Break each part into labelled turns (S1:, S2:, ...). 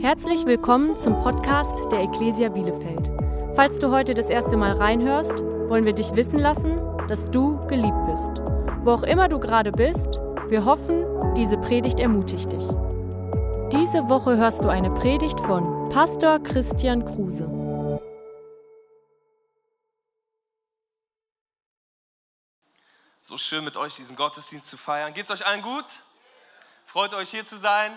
S1: Herzlich willkommen zum Podcast der Ecclesia Bielefeld. Falls du heute das erste Mal reinhörst, wollen wir dich wissen lassen, dass du geliebt bist. Wo auch immer du gerade bist, wir hoffen, diese Predigt ermutigt dich. Diese Woche hörst du eine Predigt von Pastor Christian Kruse.
S2: So schön mit euch diesen Gottesdienst zu feiern. Geht es euch allen gut? Freut euch hier zu sein?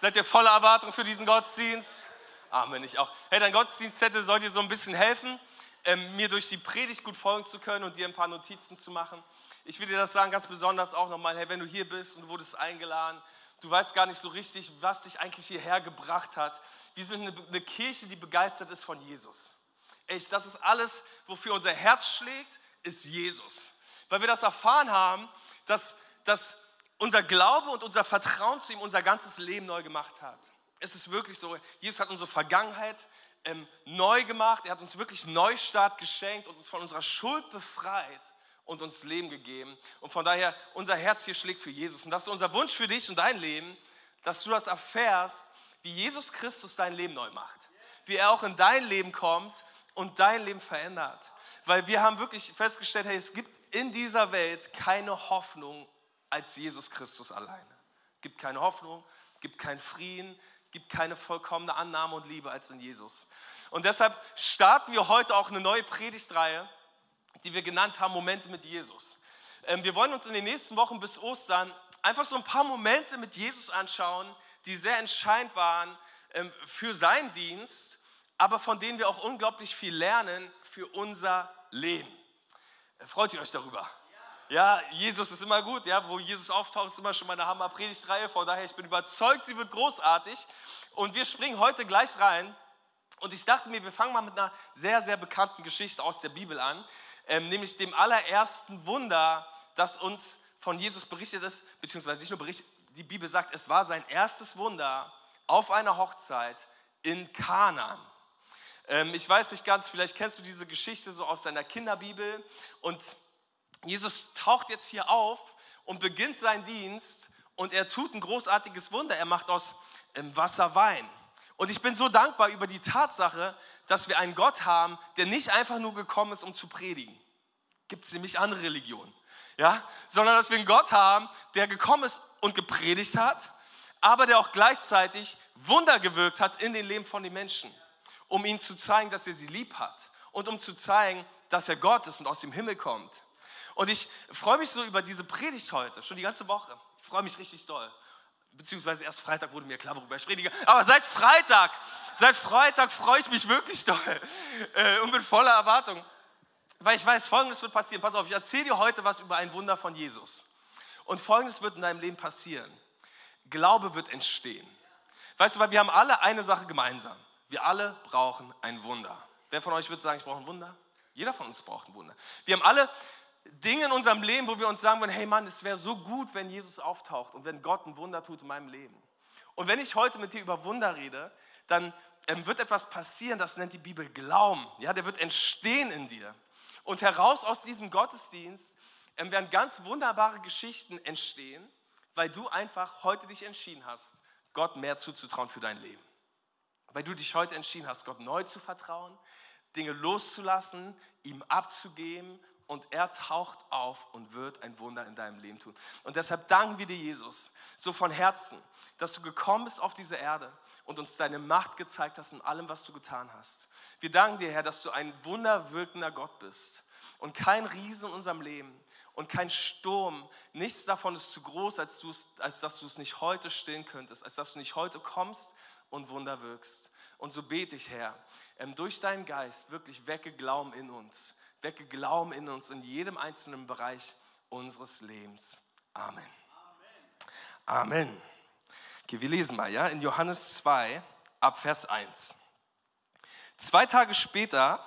S2: Seid ihr voller Erwartung für diesen Gottesdienst? Amen, ich auch. Hey, dein Gottesdienstzettel soll dir so ein bisschen helfen, ähm, mir durch die Predigt gut folgen zu können und dir ein paar Notizen zu machen. Ich will dir das sagen, ganz besonders auch nochmal, hey, wenn du hier bist und du wurdest eingeladen, du weißt gar nicht so richtig, was dich eigentlich hierher gebracht hat. Wir sind eine, eine Kirche, die begeistert ist von Jesus. Echt, das ist alles, wofür unser Herz schlägt, ist Jesus. Weil wir das erfahren haben, dass, dass unser Glaube und unser Vertrauen zu ihm unser ganzes Leben neu gemacht hat. Es ist wirklich so, Jesus hat unsere Vergangenheit ähm, neu gemacht, er hat uns wirklich Neustart geschenkt und uns von unserer Schuld befreit und uns Leben gegeben. Und von daher, unser Herz hier schlägt für Jesus. Und das ist unser Wunsch für dich und dein Leben, dass du das erfährst, wie Jesus Christus dein Leben neu macht. Wie er auch in dein Leben kommt und dein Leben verändert. Weil wir haben wirklich festgestellt, hey, es gibt in dieser Welt keine Hoffnung als Jesus Christus alleine. Gibt keine Hoffnung, gibt keinen Frieden, gibt keine vollkommene Annahme und Liebe als in Jesus. Und deshalb starten wir heute auch eine neue Predigtreihe, die wir genannt haben Momente mit Jesus. Ähm, wir wollen uns in den nächsten Wochen bis Ostern einfach so ein paar Momente mit Jesus anschauen, die sehr entscheidend waren ähm, für seinen Dienst, aber von denen wir auch unglaublich viel lernen für unser Leben. Freut ihr euch darüber? Ja, Jesus ist immer gut, ja, wo Jesus auftaucht, ist immer schon meine Hammer-Predigtreihe. Von daher, ich bin überzeugt, sie wird großartig. Und wir springen heute gleich rein. Und ich dachte mir, wir fangen mal mit einer sehr, sehr bekannten Geschichte aus der Bibel an, ähm, nämlich dem allerersten Wunder, das uns von Jesus berichtet ist, beziehungsweise nicht nur berichtet, die Bibel sagt, es war sein erstes Wunder auf einer Hochzeit in Kanaan. Ähm, ich weiß nicht ganz, vielleicht kennst du diese Geschichte so aus deiner Kinderbibel und Jesus taucht jetzt hier auf und beginnt seinen Dienst und er tut ein großartiges Wunder. Er macht aus ähm, Wasser Wein. Und ich bin so dankbar über die Tatsache, dass wir einen Gott haben, der nicht einfach nur gekommen ist, um zu predigen. Gibt es nämlich andere Religionen. Ja? Sondern dass wir einen Gott haben, der gekommen ist und gepredigt hat, aber der auch gleichzeitig Wunder gewirkt hat in den Leben von den Menschen, um ihnen zu zeigen, dass er sie lieb hat und um zu zeigen, dass er Gott ist und aus dem Himmel kommt. Und ich freue mich so über diese Predigt heute, schon die ganze Woche. Ich freue mich richtig doll. Beziehungsweise erst Freitag wurde mir klar, worüber ich predige. Aber seit Freitag, seit Freitag freue ich mich wirklich doll äh, und bin voller Erwartung. Weil ich weiß, Folgendes wird passieren. Pass auf, ich erzähle dir heute was über ein Wunder von Jesus. Und Folgendes wird in deinem Leben passieren. Glaube wird entstehen. Weißt du, weil wir haben alle eine Sache gemeinsam. Wir alle brauchen ein Wunder. Wer von euch würde sagen, ich brauche ein Wunder? Jeder von uns braucht ein Wunder. Wir haben alle Dinge in unserem Leben, wo wir uns sagen wollen, hey Mann, es wäre so gut, wenn Jesus auftaucht und wenn Gott ein Wunder tut in meinem Leben. Und wenn ich heute mit dir über Wunder rede, dann ähm, wird etwas passieren, das nennt die Bibel Glauben. Ja, der wird entstehen in dir. Und heraus aus diesem Gottesdienst ähm, werden ganz wunderbare Geschichten entstehen, weil du einfach heute dich entschieden hast, Gott mehr zuzutrauen für dein Leben. Weil du dich heute entschieden hast, Gott neu zu vertrauen, Dinge loszulassen, ihm abzugeben und er taucht auf und wird ein Wunder in deinem Leben tun. Und deshalb danken wir dir, Jesus, so von Herzen, dass du gekommen bist auf diese Erde und uns deine Macht gezeigt hast in allem, was du getan hast. Wir danken dir, Herr, dass du ein wunderwirkender Gott bist und kein Riese in unserem Leben und kein Sturm. Nichts davon ist zu groß, als, als dass du es nicht heute stillen könntest, als dass du nicht heute kommst und Wunder wirkst. Und so bete ich, Herr, ähm, durch deinen Geist wirklich wecke Glauben in uns wecke Glauben in uns in jedem einzelnen Bereich unseres Lebens. Amen. Amen. Okay, wir lesen mal, ja, in Johannes 2 ab Vers 1. Zwei Tage später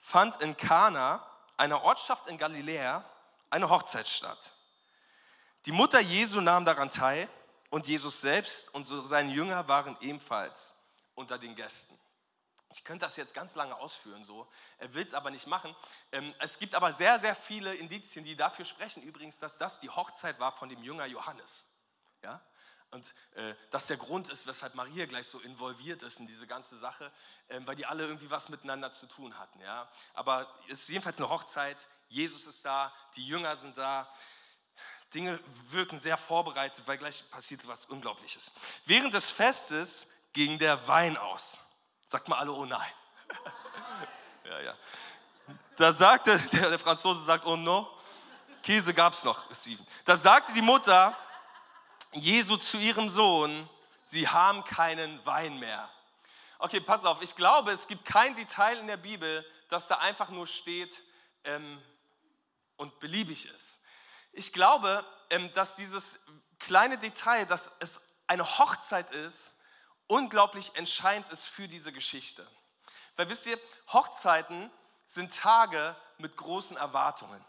S2: fand in Kana, einer Ortschaft in Galiläa, eine Hochzeit statt. Die Mutter Jesu nahm daran teil und Jesus selbst und seine Jünger waren ebenfalls unter den Gästen. Ich könnte das jetzt ganz lange ausführen, so. Er will es aber nicht machen. Ähm, es gibt aber sehr, sehr viele Indizien, die dafür sprechen, übrigens, dass das die Hochzeit war von dem Jünger Johannes. Ja? und äh, das der Grund ist, weshalb Maria gleich so involviert ist in diese ganze Sache, äh, weil die alle irgendwie was miteinander zu tun hatten. Ja? Aber es ist jedenfalls eine Hochzeit, Jesus ist da, die Jünger sind da. Dinge wirken sehr vorbereitet, weil gleich passiert was Unglaubliches. Während des Festes ging der Wein aus. Sagt mal alle, oh nein. ja, ja. Da sagte, der, der Franzose sagt, oh no, Käse gab es noch, Steven. Da sagte die Mutter Jesu zu ihrem Sohn, sie haben keinen Wein mehr. Okay, pass auf, ich glaube, es gibt kein Detail in der Bibel, das da einfach nur steht ähm, und beliebig ist. Ich glaube, ähm, dass dieses kleine Detail, dass es eine Hochzeit ist, unglaublich entscheidend ist für diese Geschichte. Weil wisst ihr, Hochzeiten sind Tage mit großen Erwartungen.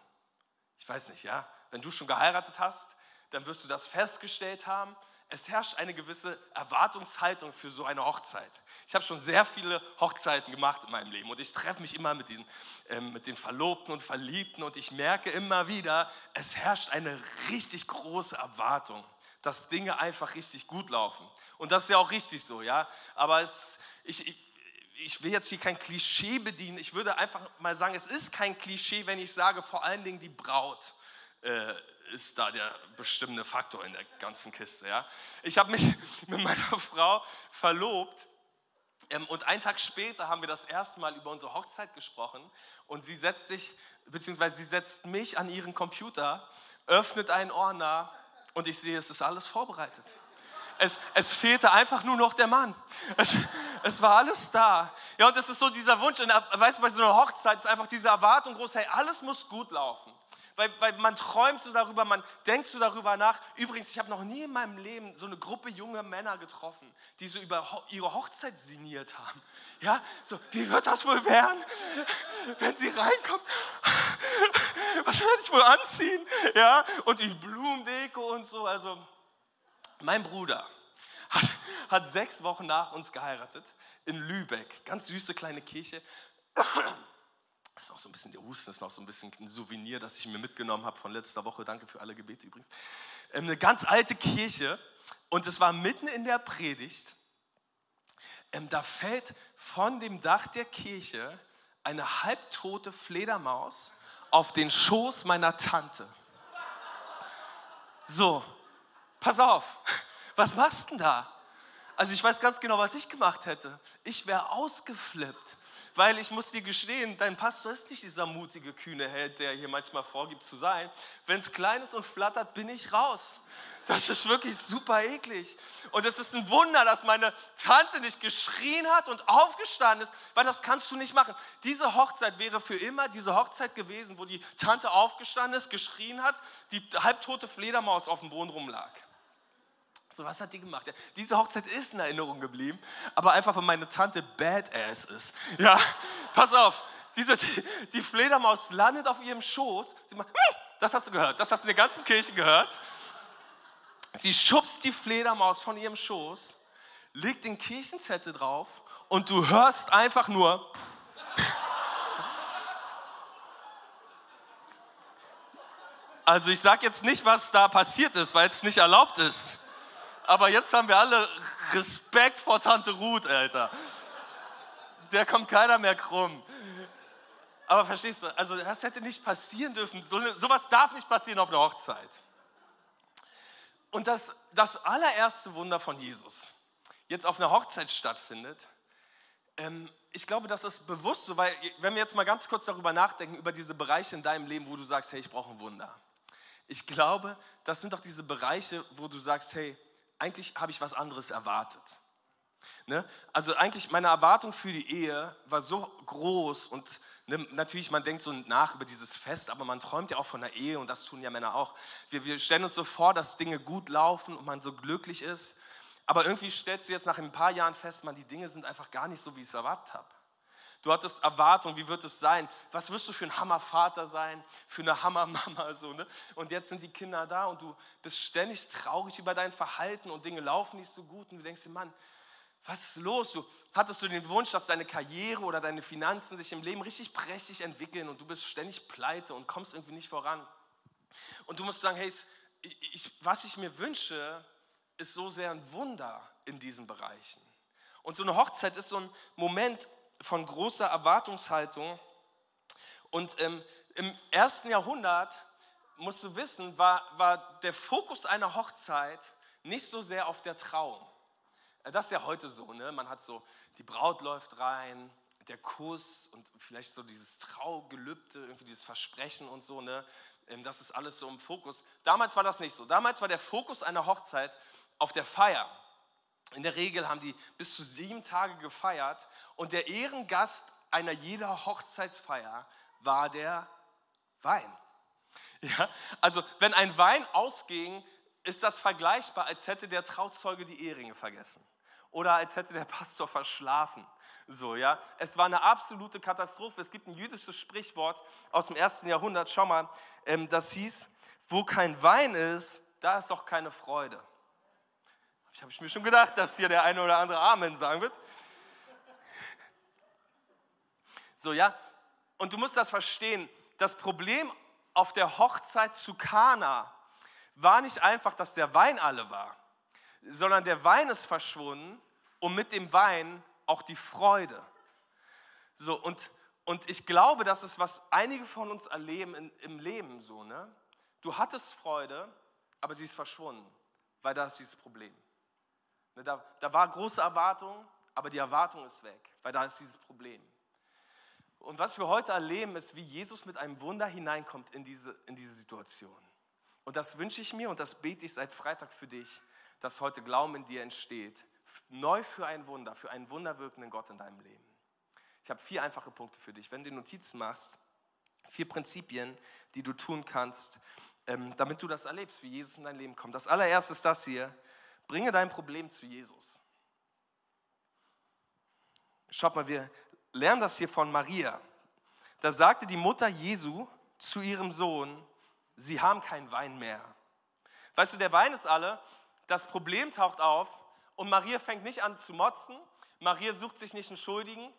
S2: Ich weiß nicht, ja, wenn du schon geheiratet hast, dann wirst du das festgestellt haben. Es herrscht eine gewisse Erwartungshaltung für so eine Hochzeit. Ich habe schon sehr viele Hochzeiten gemacht in meinem Leben und ich treffe mich immer mit den, äh, mit den Verlobten und Verliebten und ich merke immer wieder, es herrscht eine richtig große Erwartung, dass Dinge einfach richtig gut laufen. Und das ist ja auch richtig so, ja. Aber es, ich, ich ich will jetzt hier kein Klischee bedienen, ich würde einfach mal sagen, es ist kein Klischee, wenn ich sage, vor allen Dingen die Braut äh, ist da der bestimmende Faktor in der ganzen Kiste. Ja? Ich habe mich mit meiner Frau verlobt ähm, und einen Tag später haben wir das erste Mal über unsere Hochzeit gesprochen und sie setzt sich, beziehungsweise sie setzt mich an ihren Computer, öffnet einen Ordner und ich sehe, es ist alles vorbereitet. Es, es fehlte einfach nur noch der Mann. Es, es war alles da. Ja, und das ist so dieser Wunsch, weißt du, bei so einer Hochzeit ist einfach diese Erwartung groß, hey, alles muss gut laufen. Weil, weil man träumt so darüber, man denkt so darüber nach. Übrigens, ich habe noch nie in meinem Leben so eine Gruppe junger Männer getroffen, die so über ihre Hochzeit sinniert haben. Ja, so, wie wird das wohl werden, wenn sie reinkommt? Was werde ich wohl anziehen? Ja, und die Blumendeko und so. Also, mein Bruder hat, hat sechs Wochen nach uns geheiratet in Lübeck. Ganz süße kleine Kirche. Ist auch so ein bisschen der Husten, ist noch so ein bisschen ein Souvenir, das ich mir mitgenommen habe von letzter Woche. Danke für alle Gebete übrigens. Ähm, eine ganz alte Kirche und es war mitten in der Predigt. Ähm, da fällt von dem Dach der Kirche eine halbtote Fledermaus auf den Schoß meiner Tante. So, pass auf, was machst du denn da? Also ich weiß ganz genau, was ich gemacht hätte. Ich wäre ausgeflippt weil ich muss dir gestehen, dein Pastor ist nicht dieser mutige, kühne Held, der hier manchmal vorgibt zu sein. Wenn es klein ist und flattert, bin ich raus. Das ist wirklich super eklig. Und es ist ein Wunder, dass meine Tante nicht geschrien hat und aufgestanden ist, weil das kannst du nicht machen. Diese Hochzeit wäre für immer diese Hochzeit gewesen, wo die Tante aufgestanden ist, geschrien hat, die halbtote Fledermaus auf dem Boden rumlag. So, was hat die gemacht? Diese Hochzeit ist in Erinnerung geblieben, aber einfach, weil meine Tante Badass ist. Ja, pass auf, diese, die, die Fledermaus landet auf ihrem Schoß. Sie macht, hm, das hast du gehört, das hast du in der ganzen Kirche gehört. Sie schubst die Fledermaus von ihrem Schoß, legt den Kirchenzettel drauf und du hörst einfach nur. Also ich sage jetzt nicht, was da passiert ist, weil es nicht erlaubt ist aber jetzt haben wir alle Respekt vor Tante Ruth, Alter. Der kommt keiner mehr krumm. Aber verstehst du, also das hätte nicht passieren dürfen. So, sowas darf nicht passieren auf einer Hochzeit. Und das, das allererste Wunder von Jesus jetzt auf einer Hochzeit stattfindet, ähm, ich glaube, das ist bewusst so, weil wenn wir jetzt mal ganz kurz darüber nachdenken, über diese Bereiche in deinem Leben, wo du sagst, hey, ich brauche ein Wunder. Ich glaube, das sind doch diese Bereiche, wo du sagst, hey, eigentlich habe ich was anderes erwartet. Ne? Also eigentlich meine Erwartung für die Ehe war so groß und ne, natürlich, man denkt so nach über dieses Fest, aber man träumt ja auch von der Ehe und das tun ja Männer auch. Wir, wir stellen uns so vor, dass Dinge gut laufen und man so glücklich ist, aber irgendwie stellst du jetzt nach ein paar Jahren fest, man, die Dinge sind einfach gar nicht so, wie ich es erwartet habe. Du hattest Erwartungen, wie wird es sein? Was wirst du für ein Hammervater sein, für eine Hammermama? So, ne? Und jetzt sind die Kinder da und du bist ständig traurig über dein Verhalten und Dinge laufen nicht so gut und du denkst dir, Mann, was ist los? Du hattest du den Wunsch, dass deine Karriere oder deine Finanzen sich im Leben richtig prächtig entwickeln und du bist ständig pleite und kommst irgendwie nicht voran. Und du musst sagen, hey, ich, was ich mir wünsche, ist so sehr ein Wunder in diesen Bereichen. Und so eine Hochzeit ist so ein Moment von großer Erwartungshaltung. Und ähm, im ersten Jahrhundert, musst du wissen, war, war der Fokus einer Hochzeit nicht so sehr auf der Trauung. Äh, das ist ja heute so, ne? man hat so, die Braut läuft rein, der Kuss und vielleicht so dieses Traugelübde, irgendwie dieses Versprechen und so, ne? Ähm, das ist alles so im Fokus. Damals war das nicht so. Damals war der Fokus einer Hochzeit auf der Feier. In der Regel haben die bis zu sieben Tage gefeiert und der Ehrengast einer jeder Hochzeitsfeier war der Wein. Ja? Also wenn ein Wein ausging, ist das vergleichbar, als hätte der Trauzeuge die Ehringe vergessen oder als hätte der Pastor verschlafen. So, ja. Es war eine absolute Katastrophe. Es gibt ein jüdisches Sprichwort aus dem ersten Jahrhundert. Schau mal, ähm, das hieß: Wo kein Wein ist, da ist auch keine Freude. Ich habe mir schon gedacht, dass hier der eine oder andere Amen sagen wird. So, ja. Und du musst das verstehen. Das Problem auf der Hochzeit zu Kana war nicht einfach, dass der Wein alle war, sondern der Wein ist verschwunden und mit dem Wein auch die Freude. So, und, und ich glaube, das ist, was einige von uns erleben in, im Leben so. Ne? Du hattest Freude, aber sie ist verschwunden, weil da ist dieses Problem. Ne, da, da war große Erwartung, aber die Erwartung ist weg, weil da ist dieses Problem. Und was wir heute erleben, ist, wie Jesus mit einem Wunder hineinkommt in diese, in diese Situation. Und das wünsche ich mir und das bete ich seit Freitag für dich, dass heute Glauben in dir entsteht. Neu für ein Wunder, für einen wunderwirkenden Gott in deinem Leben. Ich habe vier einfache Punkte für dich. Wenn du Notizen machst, vier Prinzipien, die du tun kannst, ähm, damit du das erlebst, wie Jesus in dein Leben kommt. Das allererste ist das hier. Bringe dein Problem zu Jesus. Schaut mal, wir lernen das hier von Maria. Da sagte die Mutter Jesu zu ihrem Sohn, sie haben keinen Wein mehr. Weißt du, der Wein ist alle, das Problem taucht auf und Maria fängt nicht an zu motzen, Maria sucht sich nicht einen Schuldigen,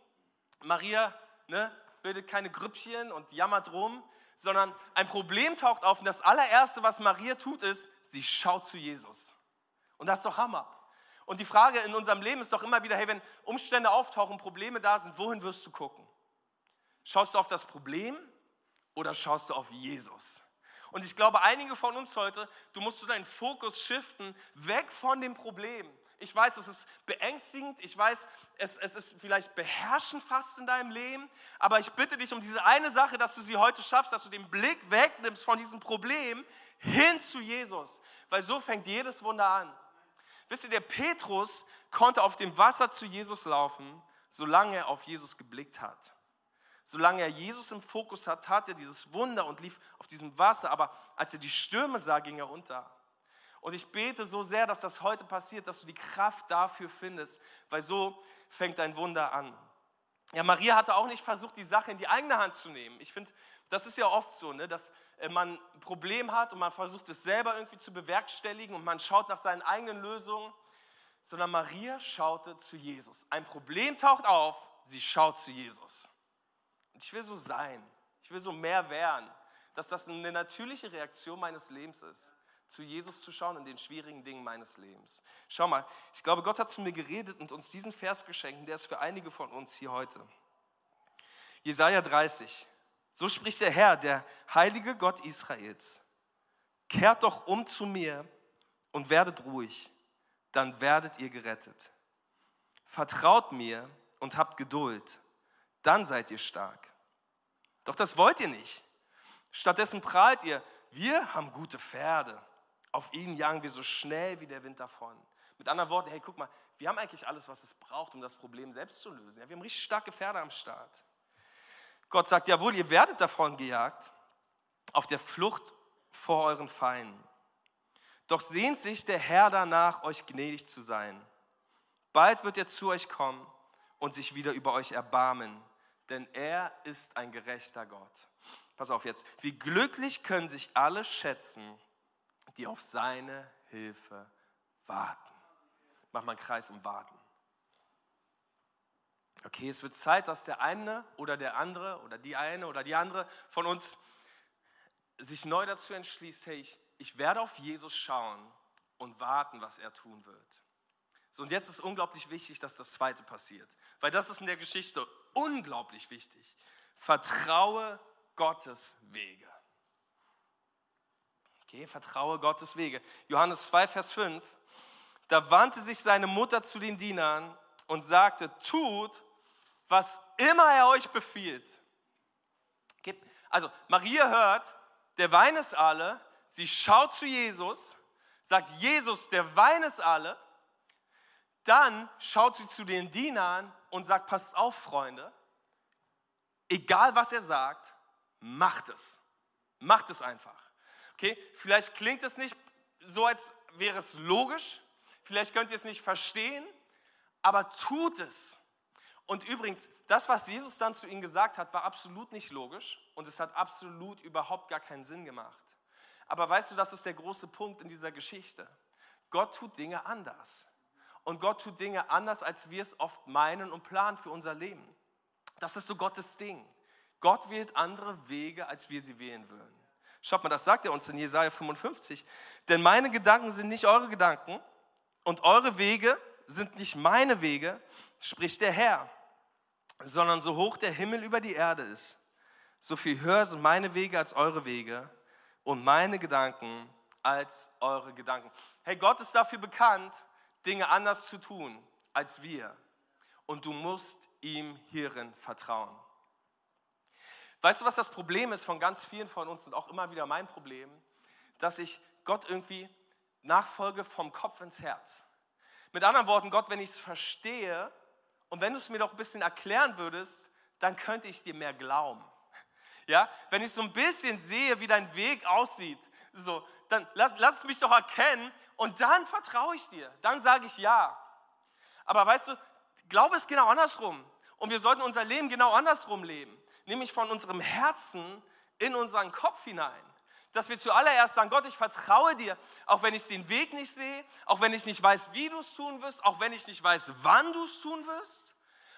S2: Maria ne, bildet keine Grüppchen und jammert rum, sondern ein Problem taucht auf und das allererste, was Maria tut, ist, sie schaut zu Jesus. Und das ist doch Hammer. Und die Frage in unserem Leben ist doch immer wieder, hey, wenn Umstände auftauchen, Probleme da sind, wohin wirst du gucken? Schaust du auf das Problem oder schaust du auf Jesus? Und ich glaube, einige von uns heute, du musst deinen Fokus shiften, weg von dem Problem. Ich weiß, es ist beängstigend, ich weiß, es, es ist vielleicht beherrschend fast in deinem Leben, aber ich bitte dich um diese eine Sache, dass du sie heute schaffst, dass du den Blick wegnimmst von diesem Problem hin zu Jesus, weil so fängt jedes Wunder an. Wisst ihr, der Petrus konnte auf dem Wasser zu Jesus laufen, solange er auf Jesus geblickt hat. Solange er Jesus im Fokus hat, tat er dieses Wunder und lief auf diesem Wasser. Aber als er die Stürme sah, ging er unter. Und ich bete so sehr, dass das heute passiert, dass du die Kraft dafür findest, weil so fängt dein Wunder an. Ja, Maria hatte auch nicht versucht, die Sache in die eigene Hand zu nehmen. Ich finde, das ist ja oft so, ne, dass man ein Problem hat und man versucht es selber irgendwie zu bewerkstelligen und man schaut nach seinen eigenen Lösungen, sondern Maria schaute zu Jesus. Ein Problem taucht auf, sie schaut zu Jesus. Und ich will so sein, ich will so mehr werden, dass das eine natürliche Reaktion meines Lebens ist, zu Jesus zu schauen in den schwierigen Dingen meines Lebens. Schau mal, ich glaube, Gott hat zu mir geredet und uns diesen Vers geschenkt, der ist für einige von uns hier heute. Jesaja 30. So spricht der Herr, der heilige Gott Israels. Kehrt doch um zu mir und werdet ruhig, dann werdet ihr gerettet. Vertraut mir und habt Geduld, dann seid ihr stark. Doch das wollt ihr nicht. Stattdessen prahlt ihr, wir haben gute Pferde. Auf ihnen jagen wir so schnell wie der Wind davon. Mit anderen Worten, hey, guck mal, wir haben eigentlich alles, was es braucht, um das Problem selbst zu lösen. Ja, wir haben richtig starke Pferde am Start. Gott sagt, jawohl, ihr werdet davon gejagt, auf der Flucht vor euren Feinden. Doch sehnt sich der Herr danach, euch gnädig zu sein. Bald wird er zu euch kommen und sich wieder über euch erbarmen, denn er ist ein gerechter Gott. Pass auf jetzt, wie glücklich können sich alle schätzen, die auf seine Hilfe warten. Mach mal einen Kreis um warten. Okay, es wird Zeit, dass der eine oder der andere oder die eine oder die andere von uns sich neu dazu entschließt, hey, ich, ich werde auf Jesus schauen und warten, was er tun wird. So, und jetzt ist unglaublich wichtig, dass das Zweite passiert, weil das ist in der Geschichte unglaublich wichtig. Vertraue Gottes Wege. Okay, vertraue Gottes Wege. Johannes 2, Vers 5. Da wandte sich seine Mutter zu den Dienern und sagte, tut, was immer er euch befiehlt. Also Maria hört, der Wein ist alle, sie schaut zu Jesus, sagt, Jesus, der Wein ist alle. Dann schaut sie zu den Dienern und sagt, passt auf, Freunde, egal was er sagt, macht es. Macht es einfach. Okay, vielleicht klingt es nicht so, als wäre es logisch, vielleicht könnt ihr es nicht verstehen, aber tut es. Und übrigens, das, was Jesus dann zu ihnen gesagt hat, war absolut nicht logisch und es hat absolut überhaupt gar keinen Sinn gemacht. Aber weißt du, das ist der große Punkt in dieser Geschichte. Gott tut Dinge anders. Und Gott tut Dinge anders, als wir es oft meinen und planen für unser Leben. Das ist so Gottes Ding. Gott wählt andere Wege, als wir sie wählen würden. Schaut mal, das sagt er uns in Jesaja 55. Denn meine Gedanken sind nicht eure Gedanken und eure Wege sind nicht meine Wege, spricht der Herr, sondern so hoch der Himmel über die Erde ist, so viel höher sind meine Wege als eure Wege und meine Gedanken als eure Gedanken. Hey, Gott ist dafür bekannt, Dinge anders zu tun als wir. Und du musst ihm hierin vertrauen. Weißt du, was das Problem ist von ganz vielen von uns und auch immer wieder mein Problem? Dass ich Gott irgendwie nachfolge vom Kopf ins Herz. Mit anderen Worten, Gott, wenn ich es verstehe und wenn du es mir doch ein bisschen erklären würdest, dann könnte ich dir mehr glauben. Ja, wenn ich so ein bisschen sehe, wie dein Weg aussieht, so, dann lass, lass mich doch erkennen und dann vertraue ich dir. Dann sage ich ja. Aber weißt du, Glaube ist genau andersrum. Und wir sollten unser Leben genau andersrum leben nämlich von unserem Herzen in unseren Kopf hinein. Dass wir zuallererst sagen, Gott, ich vertraue dir, auch wenn ich den Weg nicht sehe, auch wenn ich nicht weiß, wie du es tun wirst, auch wenn ich nicht weiß, wann du es tun wirst.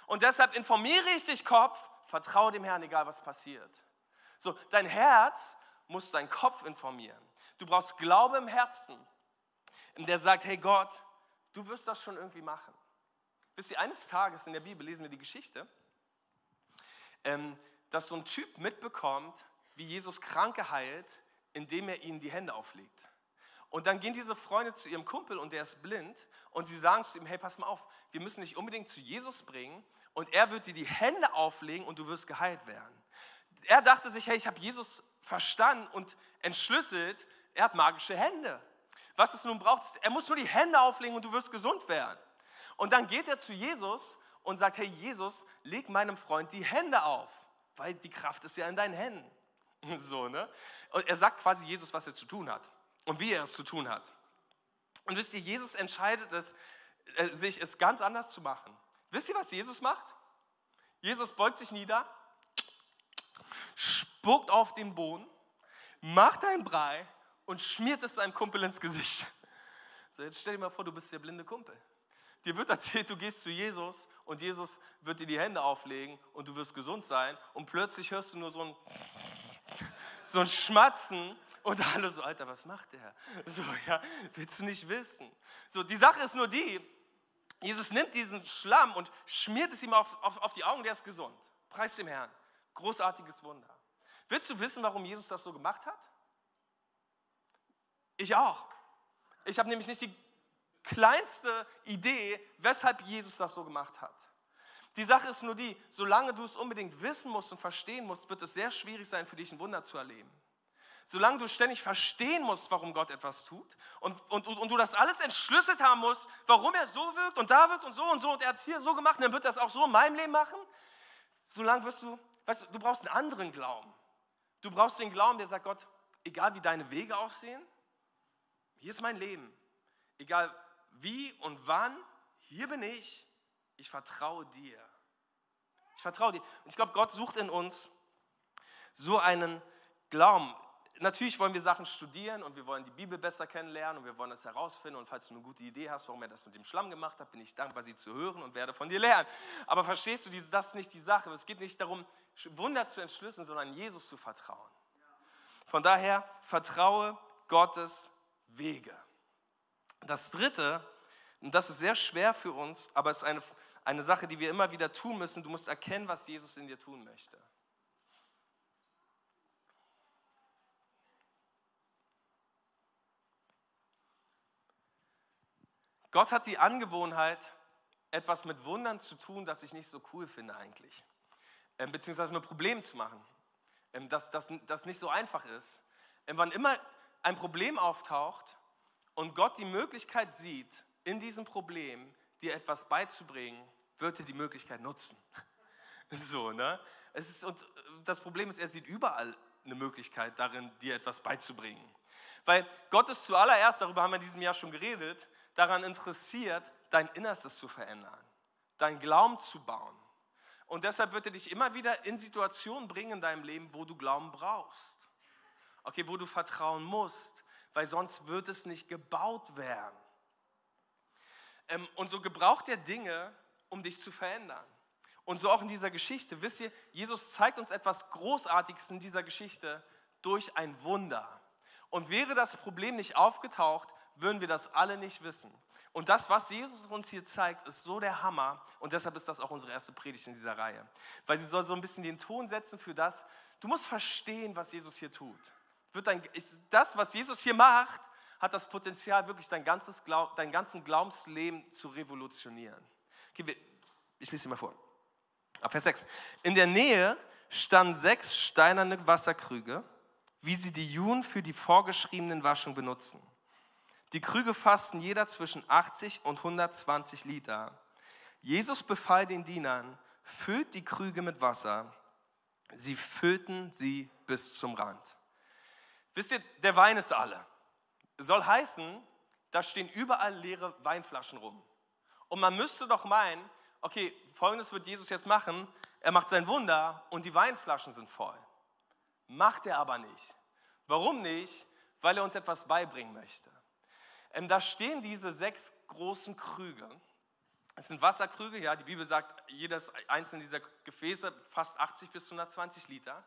S2: Und deshalb informiere ich dich, Kopf, vertraue dem Herrn, egal was passiert. So, dein Herz muss deinen Kopf informieren. Du brauchst Glaube im Herzen, der sagt, hey Gott, du wirst das schon irgendwie machen. Wisst ihr, eines Tages in der Bibel lesen wir die Geschichte, ähm, dass so ein Typ mitbekommt, wie Jesus Kranke heilt, indem er ihnen die Hände auflegt. Und dann gehen diese Freunde zu ihrem Kumpel und der ist blind und sie sagen zu ihm, hey, pass mal auf, wir müssen dich unbedingt zu Jesus bringen und er wird dir die Hände auflegen und du wirst geheilt werden. Er dachte sich, hey, ich habe Jesus verstanden und entschlüsselt, er hat magische Hände. Was es nun braucht, ist, er muss nur die Hände auflegen und du wirst gesund werden. Und dann geht er zu Jesus und sagt, hey Jesus, leg meinem Freund die Hände auf weil die Kraft ist ja in deinen Händen. So, ne? Und er sagt quasi Jesus, was er zu tun hat und wie er es zu tun hat. Und wisst ihr, Jesus entscheidet es, äh, sich es ganz anders zu machen. Wisst ihr, was Jesus macht? Jesus beugt sich nieder, spuckt auf den Boden, macht ein Brei und schmiert es seinem Kumpel ins Gesicht. So, jetzt stell dir mal vor, du bist der blinde Kumpel. Dir wird erzählt, du gehst zu Jesus und Jesus wird dir die Hände auflegen und du wirst gesund sein und plötzlich hörst du nur so ein, so ein Schmatzen und alle so, Alter, was macht der? So, ja, willst du nicht wissen? So, die Sache ist nur die, Jesus nimmt diesen Schlamm und schmiert es ihm auf, auf, auf die Augen, der ist gesund. Preis dem Herrn. Großartiges Wunder. Willst du wissen, warum Jesus das so gemacht hat? Ich auch. Ich habe nämlich nicht die kleinste Idee, weshalb Jesus das so gemacht hat. Die Sache ist nur die, solange du es unbedingt wissen musst und verstehen musst, wird es sehr schwierig sein, für dich ein Wunder zu erleben. Solange du ständig verstehen musst, warum Gott etwas tut und, und, und du das alles entschlüsselt haben musst, warum er so wirkt und da wirkt und so und so und er hat es hier so gemacht und dann wird das auch so in meinem Leben machen, solange wirst du, weißt du, du brauchst einen anderen Glauben. Du brauchst den Glauben, der sagt, Gott, egal wie deine Wege aussehen, hier ist mein Leben. Egal wie und wann, hier bin ich, ich vertraue dir. Ich vertraue dir. Und ich glaube, Gott sucht in uns so einen Glauben. Natürlich wollen wir Sachen studieren und wir wollen die Bibel besser kennenlernen und wir wollen das herausfinden. Und falls du eine gute Idee hast, warum er das mit dem Schlamm gemacht hat, bin ich dankbar, sie zu hören und werde von dir lernen. Aber verstehst du, das ist nicht die Sache. Es geht nicht darum, Wunder zu entschlüsseln, sondern Jesus zu vertrauen. Von daher vertraue Gottes Wege. Das Dritte, und das ist sehr schwer für uns, aber es ist eine, eine Sache, die wir immer wieder tun müssen, du musst erkennen, was Jesus in dir tun möchte. Gott hat die Angewohnheit, etwas mit Wundern zu tun, das ich nicht so cool finde eigentlich. Ähm, beziehungsweise mit Problemen zu machen, ähm, dass das nicht so einfach ist. Ähm, wann immer ein Problem auftaucht und Gott die Möglichkeit sieht, in diesem Problem dir etwas beizubringen, wird er die Möglichkeit nutzen. So, ne? Es ist, und das Problem ist, er sieht überall eine Möglichkeit darin, dir etwas beizubringen. Weil Gott ist zuallererst, darüber haben wir in diesem Jahr schon geredet, daran interessiert, dein Innerstes zu verändern, dein Glauben zu bauen. Und deshalb wird er dich immer wieder in Situationen bringen in deinem Leben, wo du Glauben brauchst. Okay, wo du vertrauen musst, weil sonst wird es nicht gebaut werden. Ähm, und so gebraucht er Dinge, um dich zu verändern. Und so auch in dieser Geschichte. Wisst ihr, Jesus zeigt uns etwas Großartiges in dieser Geschichte durch ein Wunder. Und wäre das Problem nicht aufgetaucht, würden wir das alle nicht wissen. Und das, was Jesus uns hier zeigt, ist so der Hammer. Und deshalb ist das auch unsere erste Predigt in dieser Reihe. Weil sie soll so ein bisschen den Ton setzen für das. Du musst verstehen, was Jesus hier tut. Das, was Jesus hier macht, hat das Potenzial, wirklich dein, ganzes Glaub, dein ganzen Glaubensleben zu revolutionieren. Ich lese sie mal vor. Ab Vers 6. In der Nähe standen sechs steinerne Wasserkrüge, wie sie die Juden für die vorgeschriebenen Waschung benutzen. Die Krüge fassten jeder zwischen 80 und 120 Liter. Jesus befahl den Dienern, füllt die Krüge mit Wasser. Sie füllten sie bis zum Rand. Wisst ihr, der Wein ist alle. Soll heißen, da stehen überall leere Weinflaschen rum. Und man müsste doch meinen, okay, folgendes wird Jesus jetzt machen. Er macht sein Wunder und die Weinflaschen sind voll. Macht er aber nicht. Warum nicht? Weil er uns etwas beibringen möchte. Ähm, da stehen diese sechs großen Krüge. Es sind Wasserkrüge, ja, die Bibel sagt, jedes einzelne dieser Gefäße fast 80 bis 120 Liter.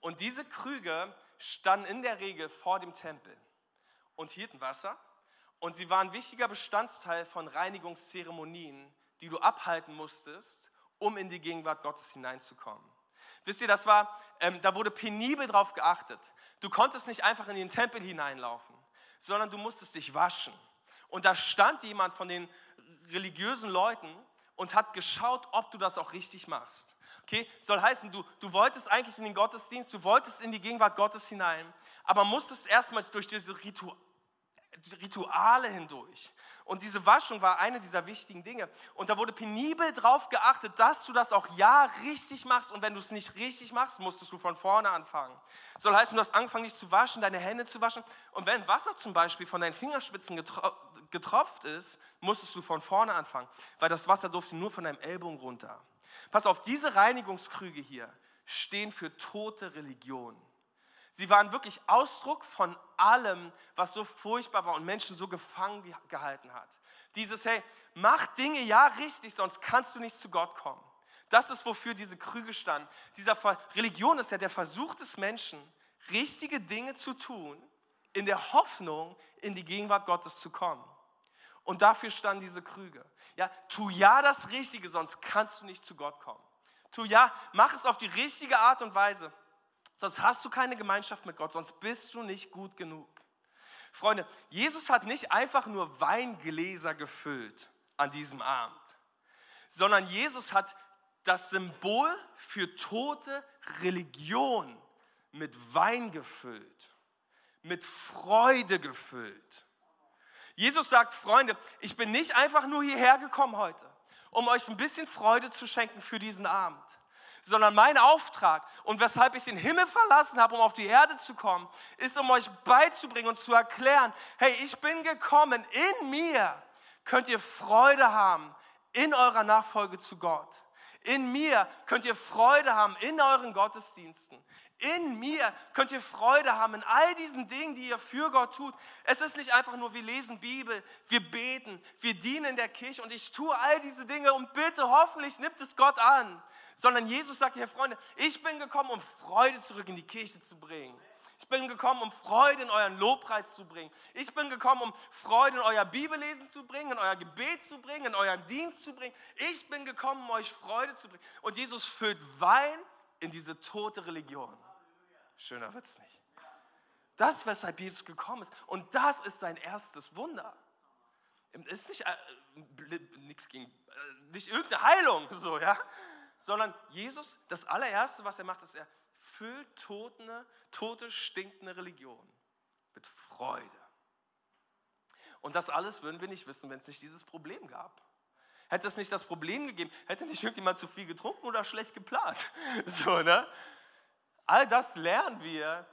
S2: Und diese Krüge standen in der Regel vor dem Tempel und hielten Wasser. Und sie waren wichtiger Bestandteil von Reinigungszeremonien, die du abhalten musstest, um in die Gegenwart Gottes hineinzukommen. Wisst ihr, das war, ähm, da wurde penibel drauf geachtet. Du konntest nicht einfach in den Tempel hineinlaufen, sondern du musstest dich waschen. Und da stand jemand von den religiösen Leuten und hat geschaut, ob du das auch richtig machst. Okay, soll heißen, du, du wolltest eigentlich in den Gottesdienst, du wolltest in die Gegenwart Gottes hinein, aber musstest erstmals durch diese Ritual, Rituale hindurch. Und diese Waschung war eine dieser wichtigen Dinge. Und da wurde penibel darauf geachtet, dass du das auch ja richtig machst. Und wenn du es nicht richtig machst, musstest du von vorne anfangen. Soll heißen, du hast angefangen, dich zu waschen, deine Hände zu waschen. Und wenn Wasser zum Beispiel von deinen Fingerspitzen getropft ist, musstest du von vorne anfangen. Weil das Wasser durfte nur von deinem Ellbogen runter. Pass auf, diese Reinigungskrüge hier stehen für tote Religionen. Sie waren wirklich Ausdruck von allem, was so furchtbar war und Menschen so gefangen gehalten hat. Dieses, hey, mach Dinge ja richtig, sonst kannst du nicht zu Gott kommen. Das ist, wofür diese Krüge standen. Dieser Religion ist ja der Versuch des Menschen, richtige Dinge zu tun, in der Hoffnung, in die Gegenwart Gottes zu kommen. Und dafür standen diese Krüge. Ja, tu ja das Richtige, sonst kannst du nicht zu Gott kommen. Tu ja, mach es auf die richtige Art und Weise, Sonst hast du keine Gemeinschaft mit Gott, sonst bist du nicht gut genug. Freunde, Jesus hat nicht einfach nur Weingläser gefüllt an diesem Abend, sondern Jesus hat das Symbol für tote Religion mit Wein gefüllt, mit Freude gefüllt. Jesus sagt, Freunde, ich bin nicht einfach nur hierher gekommen heute, um euch ein bisschen Freude zu schenken für diesen Abend sondern mein Auftrag und weshalb ich den Himmel verlassen habe, um auf die Erde zu kommen, ist, um euch beizubringen und zu erklären, hey, ich bin gekommen, in mir könnt ihr Freude haben in eurer Nachfolge zu Gott. In mir könnt ihr Freude haben in euren Gottesdiensten. In mir könnt ihr Freude haben in all diesen Dingen, die ihr für Gott tut. Es ist nicht einfach nur, wir lesen Bibel, wir beten, wir dienen in der Kirche und ich tue all diese Dinge und bitte, hoffentlich nimmt es Gott an sondern Jesus sagt, Herr Freunde, ich bin gekommen, um Freude zurück in die Kirche zu bringen. Ich bin gekommen, um Freude in euren Lobpreis zu bringen. Ich bin gekommen, um Freude in euer Bibellesen zu bringen, in euer Gebet zu bringen, in euren Dienst zu bringen. Ich bin gekommen, um euch Freude zu bringen. Und Jesus füllt Wein in diese tote Religion. Schöner wird es nicht. Das weshalb Jesus gekommen ist. Und das ist sein erstes Wunder. Es ist nicht, äh, nichts gegen, äh, nicht irgendeine Heilung, so, ja? Sondern Jesus, das allererste, was er macht, ist, er füllt totene, tote, stinkende Religion mit Freude. Und das alles würden wir nicht wissen, wenn es nicht dieses Problem gab. Hätte es nicht das Problem gegeben, hätte nicht irgendjemand zu viel getrunken oder schlecht geplant. So, ne? All das lernen wir,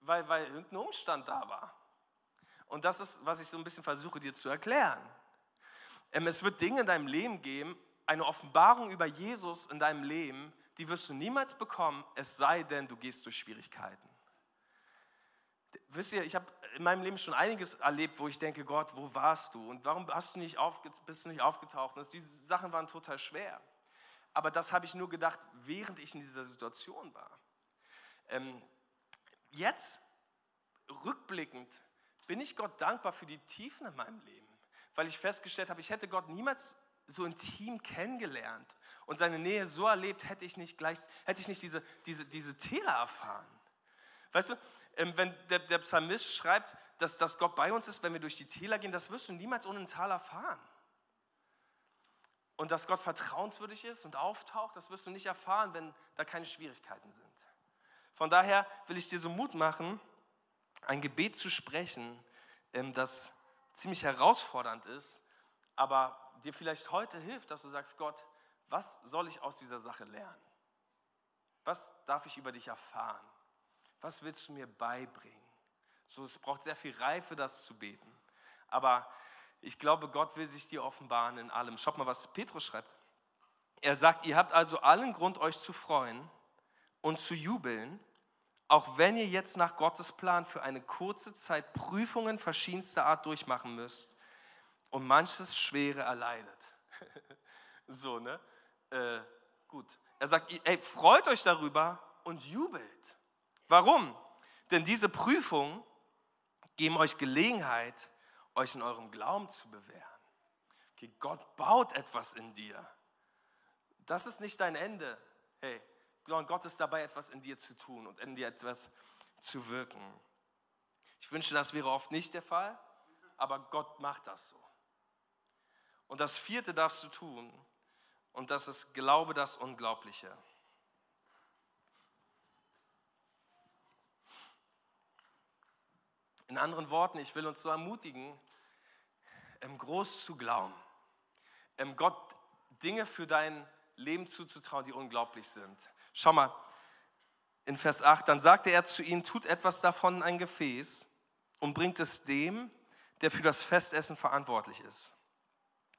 S2: weil, weil irgendein Umstand da war. Und das ist, was ich so ein bisschen versuche dir zu erklären. Ähm, es wird Dinge in deinem Leben geben, eine Offenbarung über Jesus in deinem Leben, die wirst du niemals bekommen, es sei denn, du gehst durch Schwierigkeiten. Wisst ihr, ich habe in meinem Leben schon einiges erlebt, wo ich denke, Gott, wo warst du? Und warum du nicht bist du nicht aufgetaucht? Und diese Sachen waren total schwer. Aber das habe ich nur gedacht, während ich in dieser Situation war. Ähm, jetzt, rückblickend, bin ich Gott dankbar für die Tiefen in meinem Leben, weil ich festgestellt habe, ich hätte Gott niemals so intim kennengelernt und seine Nähe so erlebt, hätte ich nicht, gleich, hätte ich nicht diese, diese, diese Täler erfahren. Weißt du, ähm, wenn der, der Psalmist schreibt, dass, dass Gott bei uns ist, wenn wir durch die Täler gehen, das wirst du niemals ohne ein Tal erfahren. Und dass Gott vertrauenswürdig ist und auftaucht, das wirst du nicht erfahren, wenn da keine Schwierigkeiten sind. Von daher will ich dir so Mut machen, ein Gebet zu sprechen, ähm, das ziemlich herausfordernd ist, aber dir vielleicht heute hilft, dass du sagst, Gott, was soll ich aus dieser Sache lernen? Was darf ich über dich erfahren? Was willst du mir beibringen? So, es braucht sehr viel Reife, das zu beten. Aber ich glaube, Gott will sich dir offenbaren in allem. Schaut mal, was Petrus schreibt. Er sagt, ihr habt also allen Grund, euch zu freuen und zu jubeln, auch wenn ihr jetzt nach Gottes Plan für eine kurze Zeit Prüfungen verschiedenster Art durchmachen müsst und manches Schwere erleidet. so, ne? Äh, gut. Er sagt, ey, freut euch darüber und jubelt. Warum? Denn diese Prüfungen geben euch Gelegenheit, euch in eurem Glauben zu bewähren. Okay, Gott baut etwas in dir. Das ist nicht dein Ende. Hey, Gott ist dabei, etwas in dir zu tun und in dir etwas zu wirken. Ich wünsche, das wäre oft nicht der Fall, aber Gott macht das so. Und das vierte darfst du tun. Und das ist Glaube das Unglaubliche. In anderen Worten, ich will uns so ermutigen, groß zu glauben. Gott Dinge für dein Leben zuzutrauen, die unglaublich sind. Schau mal, in Vers 8, dann sagte er zu ihnen, tut etwas davon in ein Gefäß und bringt es dem, der für das Festessen verantwortlich ist.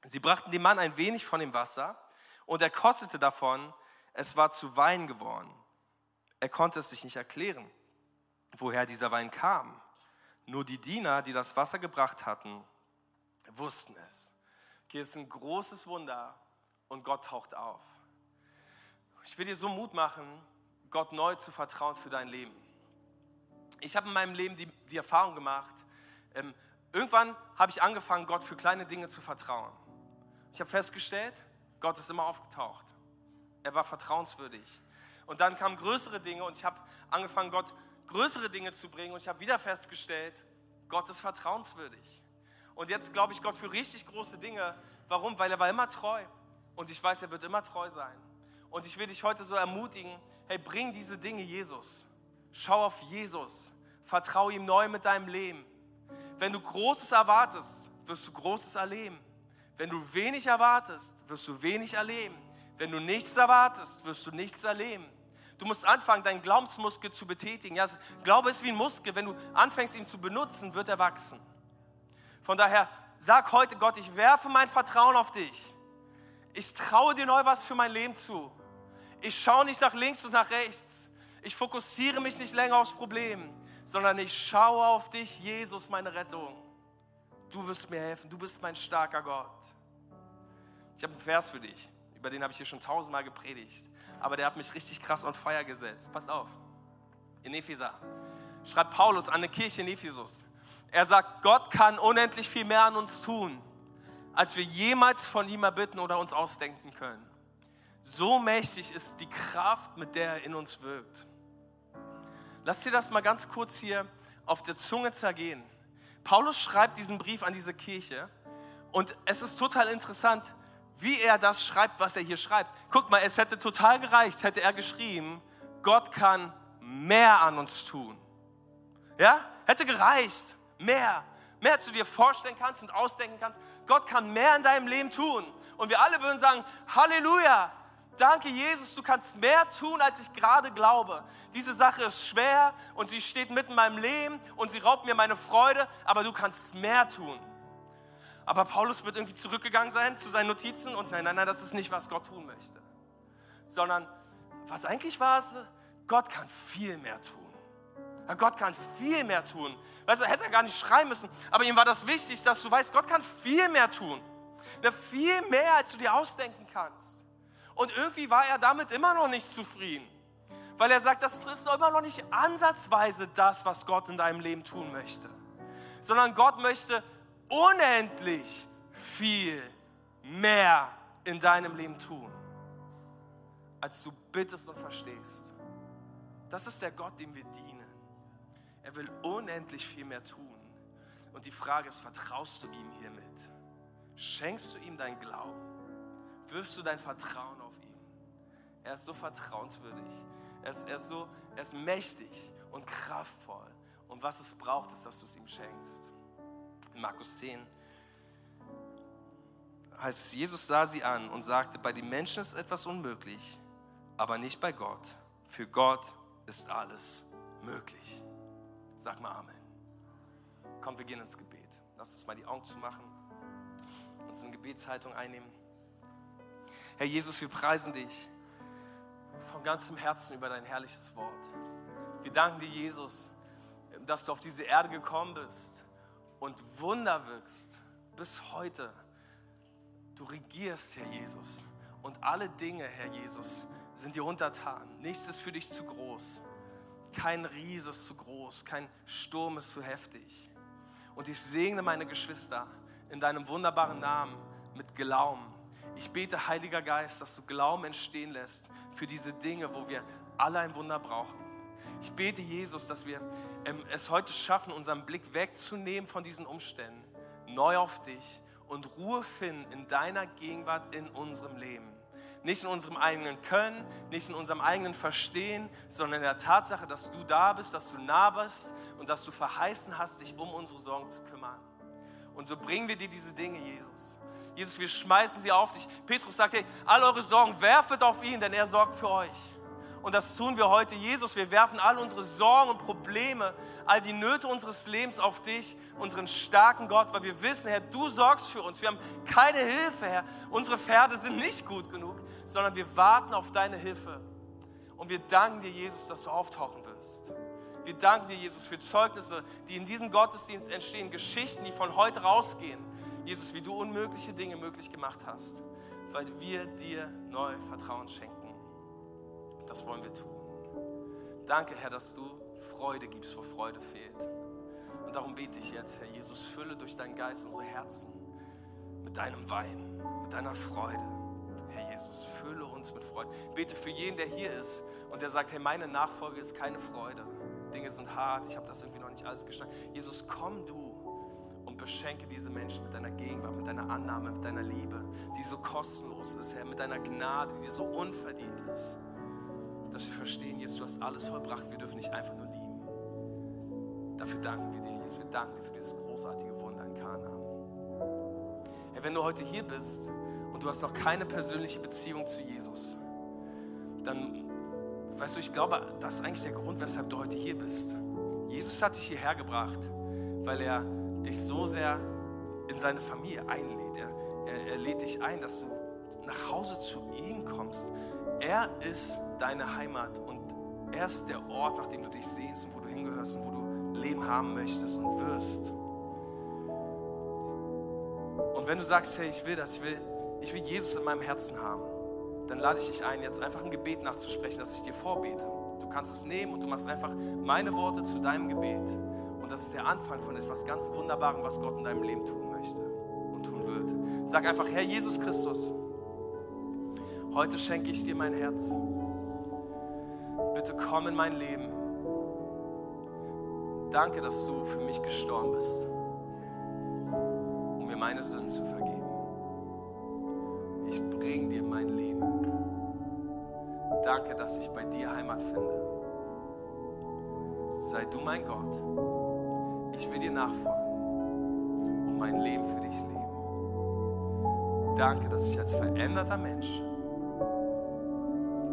S2: Sie brachten dem Mann ein wenig von dem Wasser und er kostete davon, es war zu Wein geworden. Er konnte es sich nicht erklären, woher dieser Wein kam. Nur die Diener, die das Wasser gebracht hatten, wussten es. Es ist ein großes Wunder und Gott taucht auf. Ich will dir so Mut machen, Gott neu zu vertrauen für dein Leben. Ich habe in meinem Leben die, die Erfahrung gemacht, ähm, irgendwann habe ich angefangen, Gott für kleine Dinge zu vertrauen. Ich habe festgestellt, Gott ist immer aufgetaucht. Er war vertrauenswürdig. Und dann kamen größere Dinge und ich habe angefangen, Gott größere Dinge zu bringen und ich habe wieder festgestellt, Gott ist vertrauenswürdig. Und jetzt glaube ich Gott für richtig große Dinge. Warum? Weil er war immer treu. Und ich weiß, er wird immer treu sein. Und ich will dich heute so ermutigen, hey, bring diese Dinge Jesus. Schau auf Jesus. Vertraue ihm neu mit deinem Leben. Wenn du Großes erwartest, wirst du Großes erleben. Wenn du wenig erwartest, wirst du wenig erleben. Wenn du nichts erwartest, wirst du nichts erleben. Du musst anfangen, deinen Glaubensmuskel zu betätigen. Ja, Glaube ist wie ein Muskel. Wenn du anfängst, ihn zu benutzen, wird er wachsen. Von daher, sag heute Gott, ich werfe mein Vertrauen auf dich. Ich traue dir neu was für mein Leben zu. Ich schaue nicht nach links und nach rechts. Ich fokussiere mich nicht länger aufs Problem, sondern ich schaue auf dich, Jesus, meine Rettung du wirst mir helfen, du bist mein starker Gott. Ich habe einen Vers für dich, über den habe ich hier schon tausendmal gepredigt, aber der hat mich richtig krass on fire gesetzt. Pass auf, in Epheser schreibt Paulus an eine Kirche in Ephesus. Er sagt, Gott kann unendlich viel mehr an uns tun, als wir jemals von ihm erbitten oder uns ausdenken können. So mächtig ist die Kraft, mit der er in uns wirkt. Lass dir das mal ganz kurz hier auf der Zunge zergehen. Paulus schreibt diesen Brief an diese Kirche und es ist total interessant, wie er das schreibt, was er hier schreibt. Guck mal, es hätte total gereicht, hätte er geschrieben, Gott kann mehr an uns tun. Ja? Hätte gereicht. Mehr. Mehr, als du dir vorstellen kannst und ausdenken kannst. Gott kann mehr in deinem Leben tun. Und wir alle würden sagen, Halleluja, danke Jesus, du kannst mehr tun, als ich gerade glaube. Diese Sache ist schwer und sie steht mitten in meinem Leben und sie raubt mir meine Freude, aber du kannst mehr tun. Aber Paulus wird irgendwie zurückgegangen sein zu seinen Notizen und nein, nein, nein, das ist nicht, was Gott tun möchte. Sondern was eigentlich war es, Gott kann viel mehr tun. Gott kann viel mehr tun. Weißt du, hätte er gar nicht schreien müssen, aber ihm war das wichtig, dass du weißt, Gott kann viel mehr tun. Viel mehr, als du dir ausdenken kannst. Und irgendwie war er damit immer noch nicht zufrieden. Weil er sagt, das ist immer noch nicht ansatzweise das, was Gott in deinem Leben tun möchte. Sondern Gott möchte unendlich viel mehr in deinem Leben tun, als du bittest und verstehst. Das ist der Gott, dem wir dienen. Er will unendlich viel mehr tun. Und die Frage ist, vertraust du ihm hiermit? Schenkst du ihm dein Glauben? Wirfst du dein Vertrauen auf? Er ist so vertrauenswürdig. Er ist, er ist so, er ist mächtig und kraftvoll. Und was es braucht, ist, dass du es ihm schenkst. In Markus 10 heißt es, Jesus sah sie an und sagte, bei den Menschen ist etwas unmöglich, aber nicht bei Gott. Für Gott ist alles möglich. Sag mal Amen. Komm, wir gehen ins Gebet. Lass uns mal die Augen zumachen, uns in Gebetshaltung einnehmen. Herr Jesus, wir preisen dich von ganzem Herzen über dein herrliches Wort. Wir danken dir, Jesus, dass du auf diese Erde gekommen bist und Wunder wirkst bis heute. Du regierst, Herr Jesus. Und alle Dinge, Herr Jesus, sind dir untertan. Nichts ist für dich zu groß. Kein Ries ist zu groß, kein Sturm ist zu heftig. Und ich segne meine Geschwister in deinem wunderbaren Namen mit Glauben. Ich bete, Heiliger Geist, dass du Glauben entstehen lässt für diese Dinge, wo wir alle ein Wunder brauchen. Ich bete, Jesus, dass wir ähm, es heute schaffen, unseren Blick wegzunehmen von diesen Umständen, neu auf dich und Ruhe finden in deiner Gegenwart in unserem Leben. Nicht in unserem eigenen Können, nicht in unserem eigenen Verstehen, sondern in der Tatsache, dass du da bist, dass du nah bist und dass du verheißen hast, dich um unsere Sorgen zu kümmern. Und so bringen wir dir diese Dinge, Jesus. Jesus, wir schmeißen sie auf dich. Petrus sagt, hey, all eure Sorgen werfet auf ihn, denn er sorgt für euch. Und das tun wir heute, Jesus. Wir werfen all unsere Sorgen und Probleme, all die Nöte unseres Lebens auf dich, unseren starken Gott, weil wir wissen, Herr, du sorgst für uns. Wir haben keine Hilfe, Herr. Unsere Pferde sind nicht gut genug sondern wir warten auf deine Hilfe. Und wir danken dir, Jesus, dass du auftauchen wirst. Wir danken dir, Jesus, für Zeugnisse, die in diesem Gottesdienst entstehen, Geschichten, die von heute rausgehen. Jesus, wie du unmögliche Dinge möglich gemacht hast, weil wir dir neu Vertrauen schenken. Das wollen wir tun. Danke, Herr, dass du Freude gibst, wo Freude fehlt. Und darum bete ich jetzt, Herr Jesus, fülle durch deinen Geist unsere Herzen mit deinem Wein, mit deiner Freude. Jesus, fülle uns mit Freude. Bete für jeden, der hier ist und der sagt, hey, meine Nachfolge ist keine Freude. Dinge sind hart, ich habe das irgendwie noch nicht alles geschafft. Jesus, komm du und beschenke diese Menschen mit deiner Gegenwart, mit deiner Annahme, mit deiner Liebe, die so kostenlos ist, Herr, mit deiner Gnade, die so unverdient ist. Dass wir verstehen, Jesus, du hast alles vollbracht, wir dürfen nicht einfach nur lieben. Dafür danken wir dir, Jesus, wir danken dir für dieses großartige Wunder in Kana. Herr, wenn du heute hier bist, und du hast noch keine persönliche Beziehung zu Jesus, dann, weißt du, ich glaube, das ist eigentlich der Grund, weshalb du heute hier bist. Jesus hat dich hierher gebracht, weil er dich so sehr in seine Familie einlädt. Er, er, er lädt dich ein, dass du nach Hause zu ihm kommst. Er ist deine Heimat und er ist der Ort, nach dem du dich sehnst und wo du hingehörst und wo du Leben haben möchtest und wirst. Und wenn du sagst, hey, ich will das, ich will ich will Jesus in meinem Herzen haben, dann lade ich dich ein, jetzt einfach ein Gebet nachzusprechen, dass ich dir vorbete. Du kannst es nehmen und du machst einfach meine Worte zu deinem Gebet. Und das ist der Anfang von etwas ganz Wunderbarem, was Gott in deinem Leben tun möchte und tun wird. Sag einfach, Herr Jesus Christus, heute schenke ich dir mein Herz. Bitte komm in mein Leben. Danke, dass du für mich gestorben bist, um mir meine Sünden zu vergeben. Ich bringe dir mein Leben. Danke, dass ich bei dir Heimat finde. Sei du mein Gott. Ich will dir nachfolgen und mein Leben für dich leben. Danke, dass ich als veränderter Mensch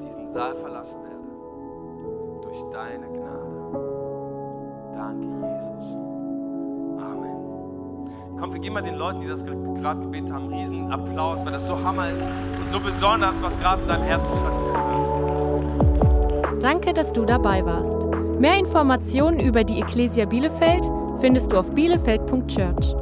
S2: diesen Saal verlassen werde. Durch deine Gnade. Danke, Jesus. Amen. Komm, wir geben mal den Leuten, die das gerade gebetet haben, einen riesen Applaus, weil das so Hammer ist und so besonders, was gerade in deinem Herzen stattgefunden hat.
S1: Danke, dass du dabei warst. Mehr Informationen über die Ecclesia Bielefeld findest du auf bielefeld.church.